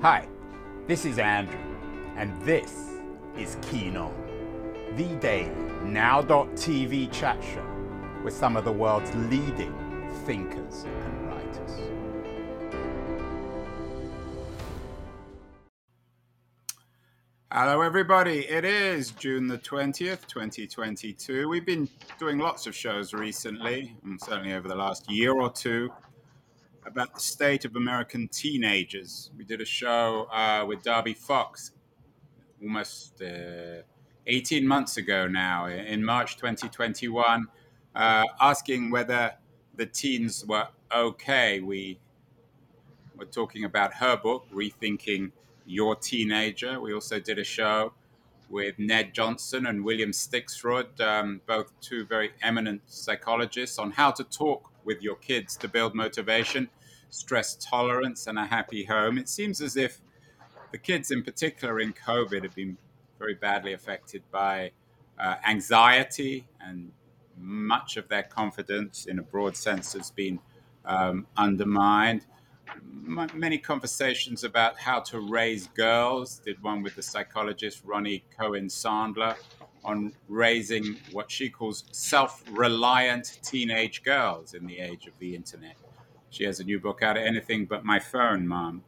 Hi, this is Andrew, and this is Keen On, the daily now.tv chat show with some of the world's leading thinkers and writers. Hello, everybody. It is June the 20th, 2022. We've been doing lots of shows recently, and certainly over the last year or two, about the state of American teenagers. We did a show uh, with Darby Fox almost uh, 18 months ago now, in March 2021, uh, asking whether the teens were okay. We were talking about her book, Rethinking your Teenager. We also did a show with Ned Johnson and William Stixrud, um, both two very eminent psychologists, on how to talk with your kids to build motivation, stress tolerance, and a happy home. It seems as if the kids, in particular in COVID, have been very badly affected by uh, anxiety, and much of their confidence, in a broad sense, has been um, undermined many conversations about how to raise girls. Did one with the psychologist Roni Cohen Sandler on raising what she calls self reliant teenage girls in the age of the internet. She has a new book out, of Anything But My Phone, Mom.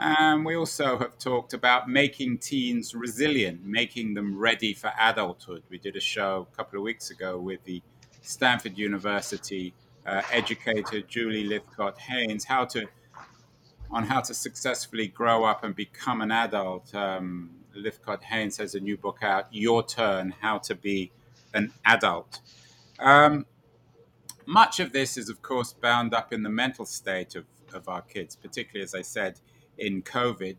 And we also have talked about making teens resilient, making them ready for adulthood. We did a show a couple of weeks ago with the Stanford University uh, educator Julie Lythcott Haims how to on how to successfully grow up and become an adult. Um, Lythcott Haims has a new book out, Your Turn: How to Be an Adult. Um, much of this is, of course, bound up in the mental state of, of our kids, particularly, as I said, in COVID.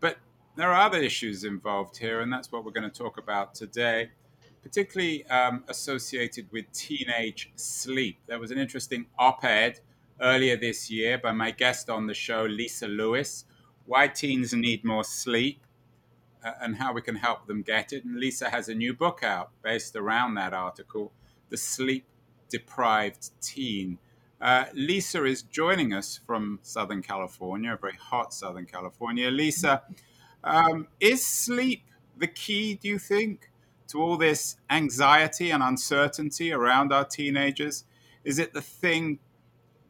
But there are other issues involved here, and that's what we're going to talk about today particularly um, associated with teenage sleep. There was an interesting op ed earlier this year by my guest on the show, Lisa Lewis, Why Teens Need More Sleep uh, and How We Can Help Them Get It. And Lisa has a new book out based around that article, The Sleep Deprived Teen. Uh, Lisa is joining us from Southern California, very hot Southern California. Lisa, um, is sleep the key, do you think, to all this anxiety and uncertainty around our teenagers? Is it the thing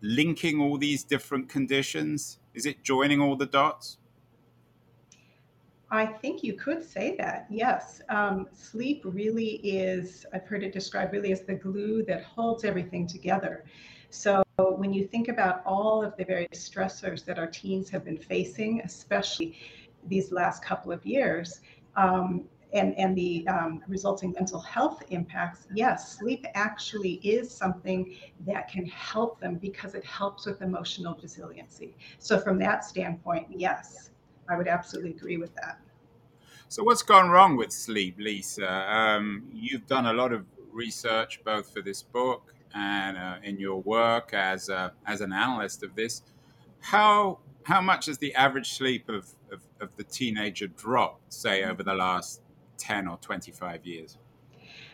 linking all these different conditions? Is it joining all the dots? I think you could say that, yes. Um, sleep really is, I've heard it described really as the glue that holds everything together. So when you think about all of the various stressors that our teens have been facing, especially these last couple of years, um, and, and the um, resulting mental health impacts, yes, sleep actually is something that can help them because it helps with emotional resiliency. So, from that standpoint, yes, I would absolutely agree with that. So, what's gone wrong with sleep, Lisa? Um, you've done a lot of research both for this book and uh, in your work as, a, as an analyst of this. How, how much has the average sleep of, of, of the teenager dropped, say, over the last 10 or 25 years.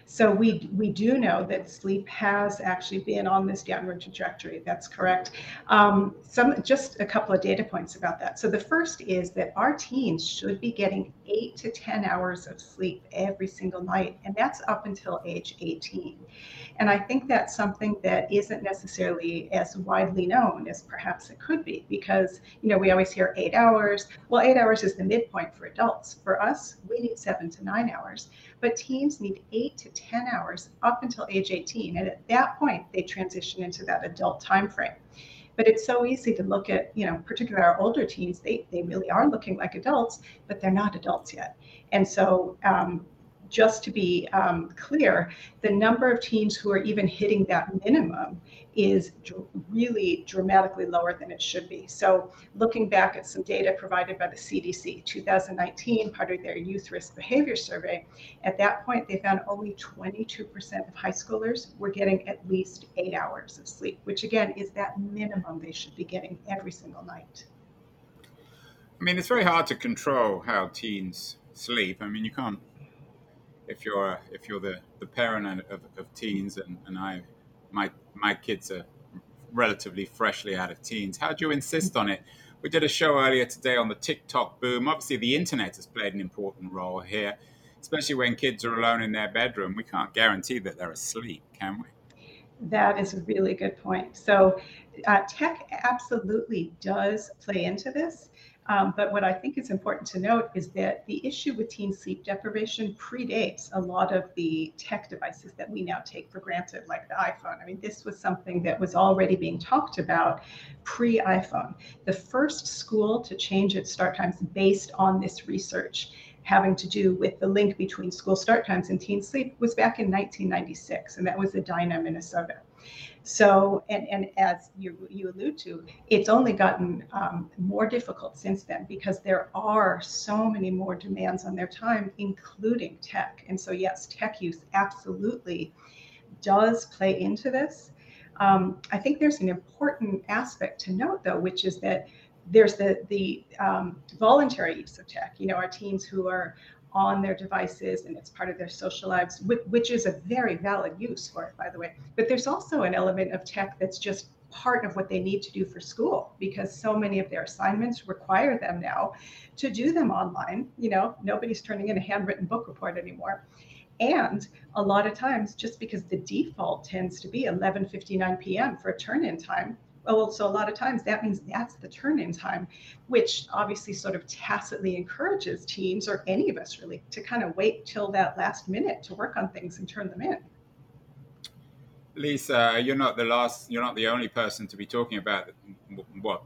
So we we do know that sleep has actually been on this downward trajectory. That's correct. Um, some just a couple of data points about that. So the first is that our teens should be getting eight to ten hours of sleep every single night, and that's up until age 18. And I think that's something that isn't necessarily as widely known as perhaps it could be, because you know we always hear eight hours. Well, eight hours is the midpoint for adults. For us, we need seven to nine hours but teens need eight to 10 hours up until age 18. And at that point, they transition into that adult time frame. But it's so easy to look at, you know, particularly our older teens, they, they really are looking like adults, but they're not adults yet. And so um, just to be um, clear, the number of teens who are even hitting that minimum is dr- really dramatically lower than it should be. So, looking back at some data provided by the CDC, 2019, part of their youth risk behavior survey, at that point they found only 22% of high schoolers were getting at least eight hours of sleep, which again is that minimum they should be getting every single night. I mean, it's very hard to control how teens sleep. I mean, you can't if you're if you're the, the parent of, of teens and, and I my my kids are relatively freshly out of teens, how do you insist on it We did a show earlier today on the TikTok boom. Obviously, the internet has played an important role here, especially when kids are alone in their bedroom. We can't guarantee that they're asleep, can we? That is a really good point. So, uh, tech absolutely does play into this. Um, but what I think is important to note is that the issue with teen sleep deprivation predates a lot of the tech devices that we now take for granted, like the iPhone. I mean, this was something that was already being talked about pre iPhone. The first school to change its start times based on this research having to do with the link between school start times and teen sleep was back in 1996, and that was Edina, Minnesota. So, and, and as you, you allude to, it's only gotten um, more difficult since then because there are so many more demands on their time, including tech. And so, yes, tech use absolutely does play into this. Um, I think there's an important aspect to note, though, which is that there's the the um, voluntary use of tech. You know, our teens who are on their devices and it's part of their social lives, which is a very valid use for it, by the way. But there's also an element of tech that's just part of what they need to do for school because so many of their assignments require them now to do them online. You know, nobody's turning in a handwritten book report anymore. And a lot of times, just because the default tends to be 11:59 p.m. for a turn-in time, well, so a lot of times that means that's the turn in time, which obviously sort of tacitly encourages teams or any of us really to kind of wait till that last minute to work on things and turn them in. Lisa, you're not the last, you're not the only person to be talking about what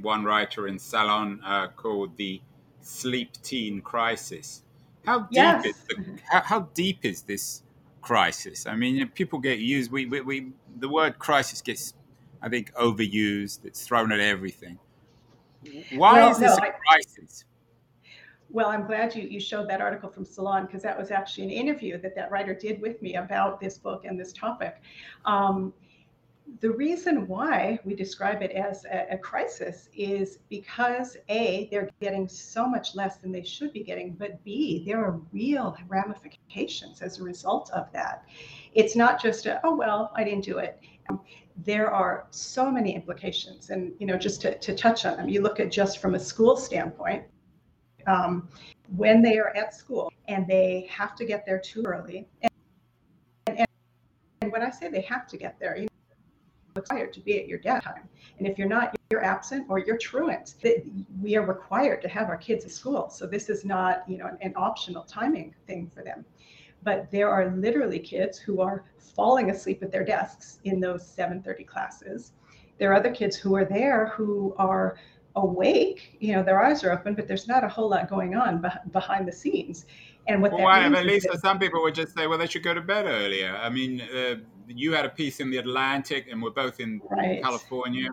one writer in Salon uh, called the sleep teen crisis. How deep yes. is the, how, how, deep is this crisis? I mean, people get used. We, we, we the word crisis gets I think, overused. It's thrown at everything. Why well, is this no, a crisis? well, I'm glad you, you showed that article from Salon because that was actually an interview that that writer did with me about this book and this topic. Um, the reason why we describe it as a, a, crisis is because A, they're getting so much less than they should be getting, but B, there are real ramifications as a result of that. It's not just a, oh, well, I didn't do it there are so many implications. And, you know, just to, to touch on them, you look at just from a school standpoint, um, when they are at school and they have to get there too early. And, and, and when I say they have to get there, you know, required to be at your desk time. And if you're not, you're absent or you're truant. that We are required to have our kids at school. So this is not, you know, an, an optional timing thing for them but there are literally kids who are falling asleep at their desks in those 7:30 classes. There are other kids who are there who are awake, you know, their eyes are open, but there's not a whole lot going on behind the scenes. And what well, that why, at least that, some people would just say, well, they should go to bed earlier. I mean, uh, you had a piece in the Atlantic, and we're both in right. California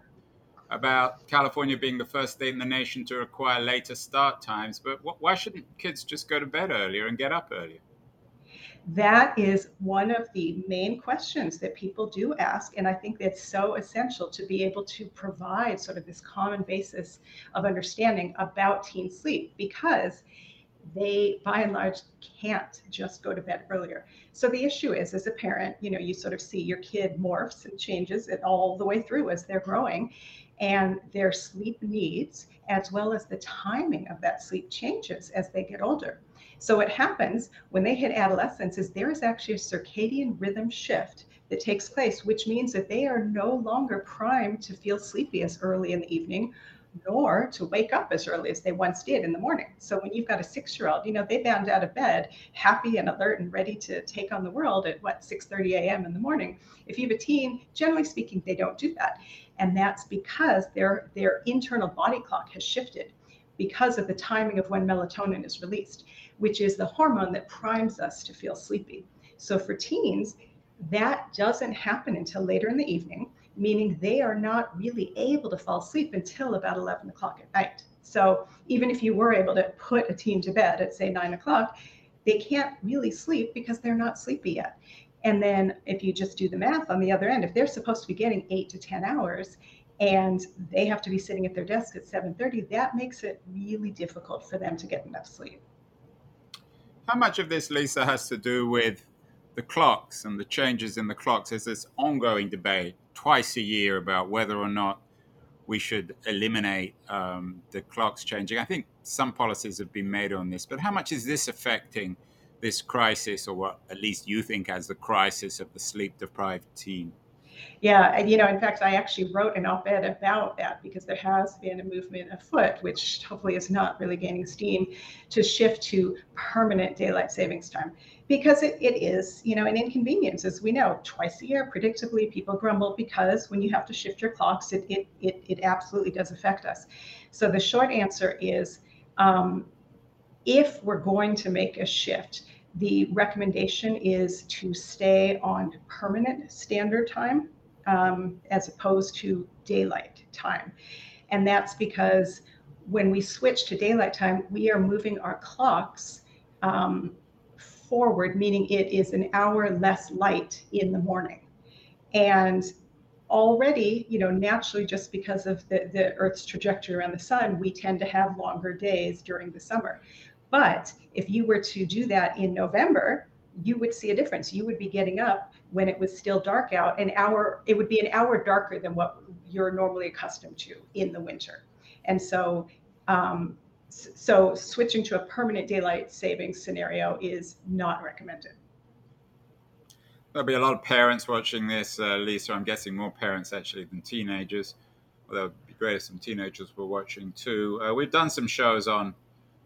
about California being the first state in the nation to require later start times. But why shouldn't kids just go to bed earlier and get up earlier? That is one of the main questions that people do ask. And I think that's so essential to be able to provide sort of this common basis of understanding about teen sleep because they by and large can't just go to bed earlier. So the issue is as a parent, you know, you sort of see your kid morphs and changes it all the way through as they're growing and their sleep needs as well as the timing of that sleep changes as they get older. So what happens when they hit adolescence is there is actually a circadian rhythm shift that takes place, which means that they are no longer primed to feel sleepy as early in the evening, nor to wake up as early as they once did in the morning. So when you've got a six-year-old, you know, they bound out of bed, happy and alert and ready to take on the world at what 6:30 a.m. in the morning. If you have a teen, generally speaking, they don't do that. And that's because their their internal body clock has shifted because of the timing of when melatonin is released which is the hormone that primes us to feel sleepy. So for teens, that doesn't happen until later in the evening, meaning they are not really able to fall asleep until about 11 o'clock at night. So even if you were able to put a teen to bed at, say, nine o'clock, they can't really sleep because they're not sleepy yet. And then if you just do the math on the other end, if they're supposed to be getting eight to 10 hours, and they have to be sitting at their desk at 7:30 that makes it really difficult for them to get enough sleep how much of this, Lisa, has to do with the clocks and the changes in the clocks? There's this ongoing debate twice a year about whether or not we should eliminate um, the clocks changing. I think some policies have been made on this, but how much is this affecting this crisis, or what at least you think as the crisis of the sleep deprived teen? Yeah, and you know, in fact, I actually wrote an op ed about that because there has been a movement afoot, which hopefully is not really gaining steam, to shift to permanent daylight savings time because it, it is, you know, an inconvenience. As we know, twice a year, predictably, people grumble because when you have to shift your clocks, it, it, it, it absolutely does affect us. So the short answer is um, if we're going to make a shift, the recommendation is to stay on permanent standard time um, as opposed to daylight time. And that's because when we switch to daylight time, we are moving our clocks um, forward, meaning it is an hour less light in the morning. And already, you know, naturally, just because of the, the Earth's trajectory around the sun, we tend to have longer days during the summer. But if you were to do that in November, you would see a difference. You would be getting up when it was still dark out, an hour, it would be an hour darker than what you're normally accustomed to in the winter. And so, um, so switching to a permanent daylight savings scenario is not recommended. There'll be a lot of parents watching this, uh, Lisa. I'm guessing more parents actually than teenagers. Although it'd be great if some teenagers were watching too. Uh, we've done some shows on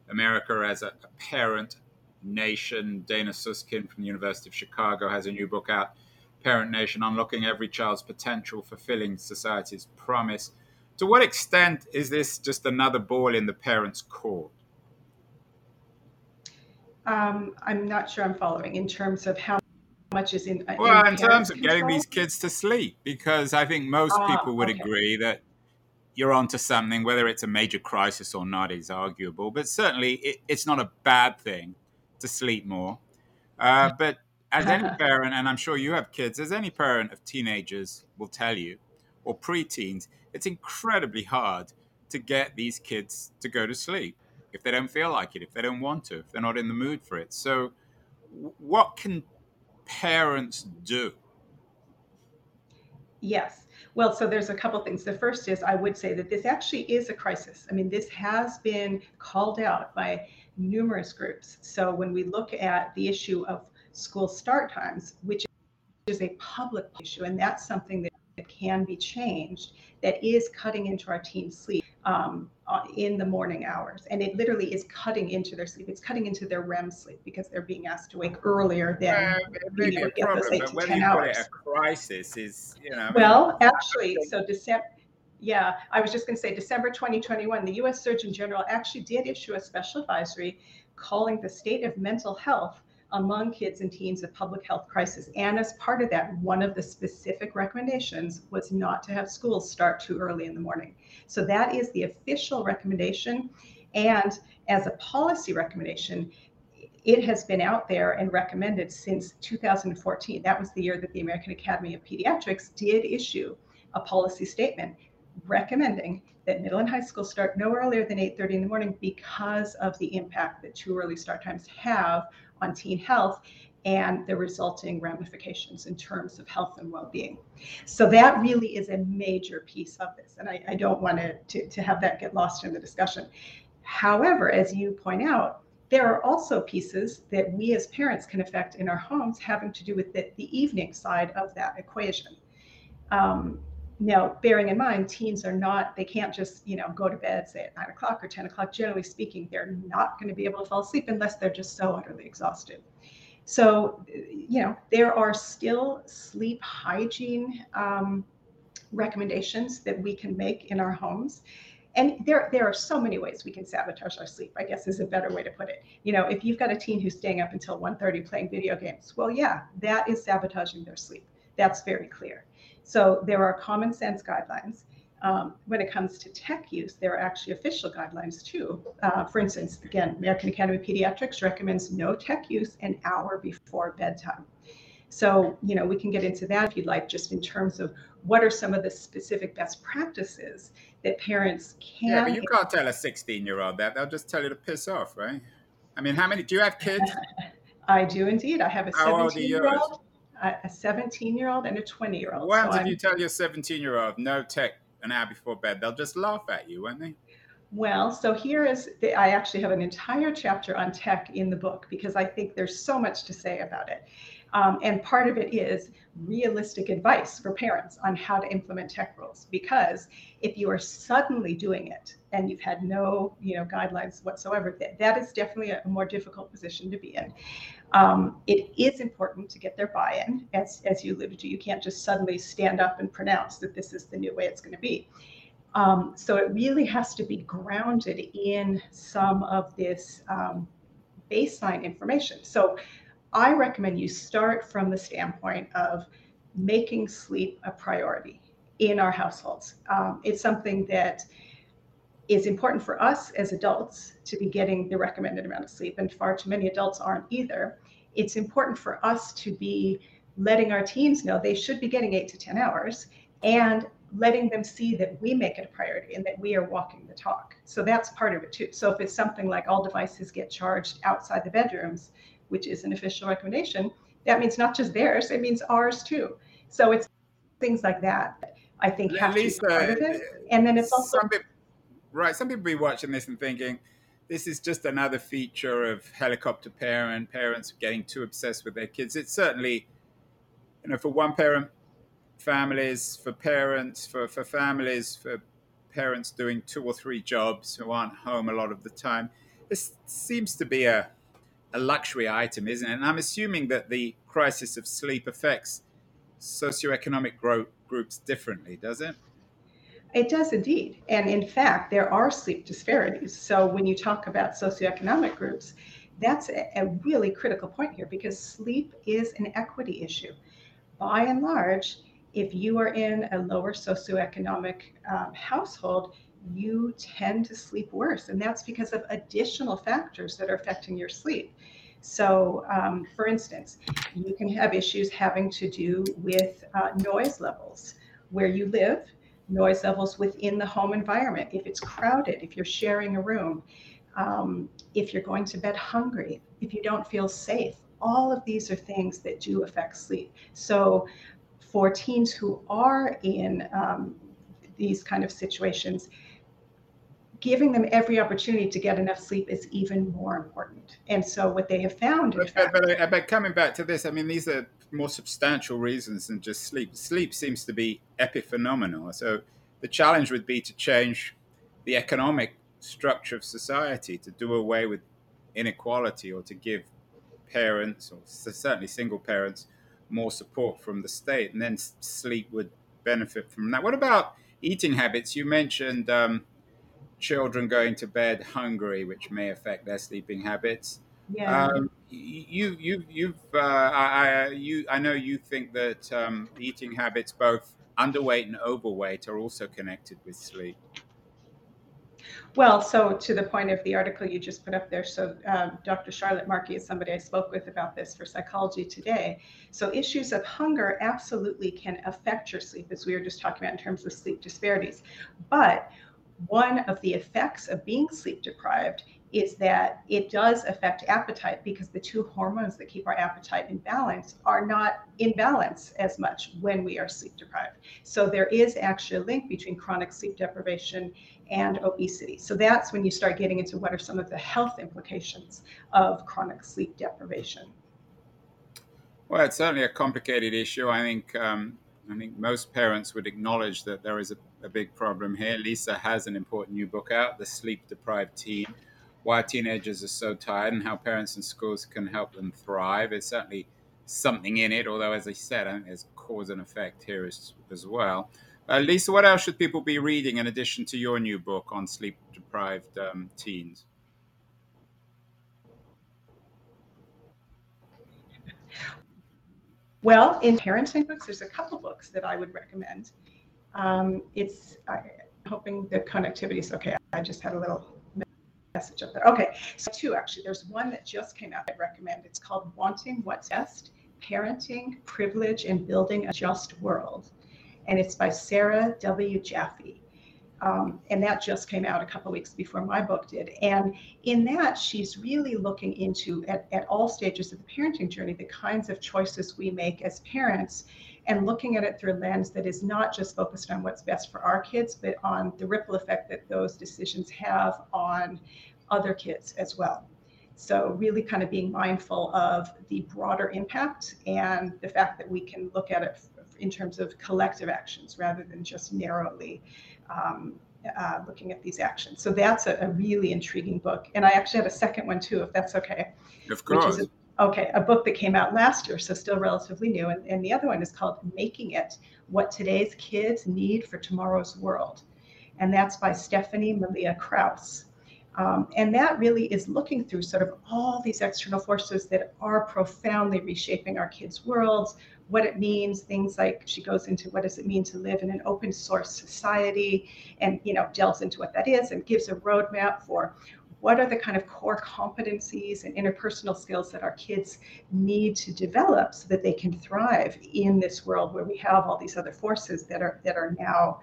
America as a, a parent nation. Dana Suskind from the University of Chicago has a new book out, Parent Nation Unlocking Every Child's Potential, Fulfilling Society's Promise. To what extent is this just another ball in the parents' court? Um, I'm not sure I'm following in terms of how much is in. Well, in, in terms of control? getting these kids to sleep, because I think most ah, people would okay. agree that you're onto something, whether it's a major crisis or not is arguable, but certainly it, it's not a bad thing to sleep more. Uh, but as any parent, and I'm sure you have kids, as any parent of teenagers will tell you, or preteens, it's incredibly hard to get these kids to go to sleep if they don't feel like it, if they don't want to, if they're not in the mood for it. So, what can parents do? Yes. Well, so there's a couple things. The first is I would say that this actually is a crisis. I mean, this has been called out by numerous groups. So when we look at the issue of school start times, which is a public issue, and that's something that can be changed, that is cutting into our teens' sleep um, uh, in the morning hours. And it literally is cutting into their sleep. It's cutting into their REM sleep because they're being asked to wake earlier than uh, you know, get those eight to ten hours. a crisis is, you know. Well, actually, so December. Yeah, I was just going to say December 2021, the US Surgeon General actually did issue a special advisory calling the state of mental health among kids and teens a public health crisis. And as part of that, one of the specific recommendations was not to have schools start too early in the morning. So that is the official recommendation. And as a policy recommendation, it has been out there and recommended since 2014. That was the year that the American Academy of Pediatrics did issue a policy statement recommending that middle and high school start no earlier than 8:30 in the morning because of the impact that too early start times have on teen health and the resulting ramifications in terms of health and well-being. So that really is a major piece of this, and I, I don't want to, to, have that get lost in the discussion. However, as you point out, there are also pieces that we as parents can affect in our homes having to do with the, the evening side of that equation. Um, now, bearing in mind, teens are not, they can't just, you know, go to bed, say at nine o'clock or 10 o'clock. Generally speaking, they're not going to be able to fall asleep unless they're just so utterly exhausted. So, you know, there are still sleep hygiene um, recommendations that we can make in our homes. And there, there are so many ways we can sabotage our sleep, I guess is a better way to put it. You know, if you've got a teen who's staying up until 1.30 playing video games, well, yeah, that is sabotaging their sleep. That's very clear. So there are common sense guidelines. Um, when it comes to tech use, there are actually official guidelines too. Uh, for instance, again, American Academy of Pediatrics recommends no tech use an hour before bedtime. So, you know, we can get into that if you'd like, just in terms of what are some of the specific best practices that parents can. Yeah, but you can't tell a 16 year old that. They'll just tell you to piss off, right? I mean, how many do you have kids? I do indeed. I have a 17 year old a 17 year old and a 20 year old. What happens so if you tell your 17 year old no tech an hour before bed, they'll just laugh at you, won't they? Well, so here is the, I actually have an entire chapter on tech in the book because I think there's so much to say about it. Um, and part of it is realistic advice for parents on how to implement tech rules. Because if you are suddenly doing it and you've had no, you know, guidelines whatsoever, that, that is definitely a, more difficult position to be in. Um, it is important to get their buy-in, as as you alluded to. You can't just suddenly stand up and pronounce that this is the new way it's going to be. Um, so it really has to be grounded in some of this um, baseline information. So I recommend you start from the standpoint of making sleep a priority in our households. Um, it's something that is important for us as adults to be getting the recommended amount of sleep, and far too many adults aren't either. It's important for us to be letting our teens know they should be getting eight to 10 hours and letting them see that we make it a priority and that we are walking the talk. So that's part of it too. So if it's something like all devices get charged outside the bedrooms, which is an official recommendation, that means not just theirs, it means ours too. So it's things like that I think have Lisa, to be part of it. And then it's also some people, right. Some people be watching this and thinking, this is just another feature of helicopter parent parents getting too obsessed with their kids. It's certainly, you know, for one parent families, for parents, for, for families, for parents doing two or three jobs who aren't home a lot of the time. This seems to be a, a luxury item, isn't it? And I'm assuming that the crisis of sleep affects socioeconomic gro- groups differently, does it? It does indeed. And in fact, there are sleep disparities. So when you talk about socioeconomic groups, that's a, really critical point here because sleep is an equity issue. By and large, if you are in a lower socioeconomic um, household, you tend to sleep worse. And that's because of additional factors that are affecting your sleep. So, um, for instance, you can have issues having to do with uh, noise levels where you live, noise levels within the home environment, if it's crowded, if you're sharing a room, um, if you're going to bed hungry, if you don't feel safe. All of these are things that do affect sleep. So, for teens who are in um, these kind of situations, giving them every opportunity to get enough sleep is even more important. And so, what they have found, but, fact, but, uh, but, coming back to this, I mean, these are more substantial reasons than just sleep. Sleep seems to be epiphenomenal. So, the challenge would be to change the economic structure of society to do away with inequality or to give parents or certainly single parents more support from the state, and then sleep would benefit from that. What about eating habits? You mentioned um, children going to bed hungry, which may affect their sleeping habits. Yeah. Um, you you you've uh, I, you I know you think that um, eating habits, both underweight and overweight, are also connected with sleep. Well, so to the point of the article you just put up there, so um, Dr. Charlotte Markey is somebody I spoke with about this for Psychology Today. So issues of hunger absolutely can affect your sleep, as we were just talking about in terms of sleep disparities. But one of the effects of being sleep deprived is that it does affect appetite because the two hormones that keep our appetite in balance are not in balance as much when we are sleep deprived. So there is actually a link between chronic sleep deprivation and obesity. So that's when you start getting into what are some of the health implications of chronic sleep deprivation. Well, it's certainly a complicated issue. I think um, I think most parents would acknowledge that there is a, a, big problem here. Lisa has an important new book out, The Sleep Deprived Teen Why Teenagers Are So Tired and How Parents and Schools Can Help Them Thrive. There's certainly something in it, although, as I said, I think there's cause and effect here as, as well. Uh, Lisa, what else should people be reading in addition to your new book on sleep deprived um, teens? Well, in parenting books, there's a couple books that I would recommend. Um, it's I'm hoping the connectivity is okay. I just had a little message up there. Okay, so two actually. There's one that just came out. I recommend. It's called "Wanting What's Best: Parenting, Privilege, and Building a Just World." and it's by Sarah W. Jaffe. Um, and that just came out a couple weeks before my book did. And in that, she's really looking into at, at all stages of the parenting journey the kinds of choices we make as parents and looking at it through a lens that is not just focused on what's best for our kids, but on the ripple effect that those decisions have on other kids as well. So, really kind of being mindful of the broader impact and the fact that we can look at it in terms of collective actions rather than just narrowly um, uh, looking at these actions. So, that's a, a, really intriguing book. And I actually have a second one too, if that's okay. Of course. Okay, a book that came out last year, so still relatively new. And, and the other one is called Making It What Today's Kids Need for Tomorrow's World. And that's by Stephanie Malia Krauss. Um, and that really is looking through sort of all these external forces that are profoundly reshaping our kids' worlds, what it means, things like she goes into what does it mean to live in an open source society and you know delves into what that is and gives a roadmap for what are the kind of core competencies and interpersonal skills that our kids need to develop so that they can thrive in this world where we have all these other forces that are that are now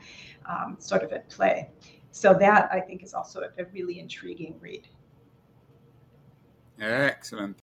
um, sort of at play so that I think is also a, a really intriguing read. Excellent.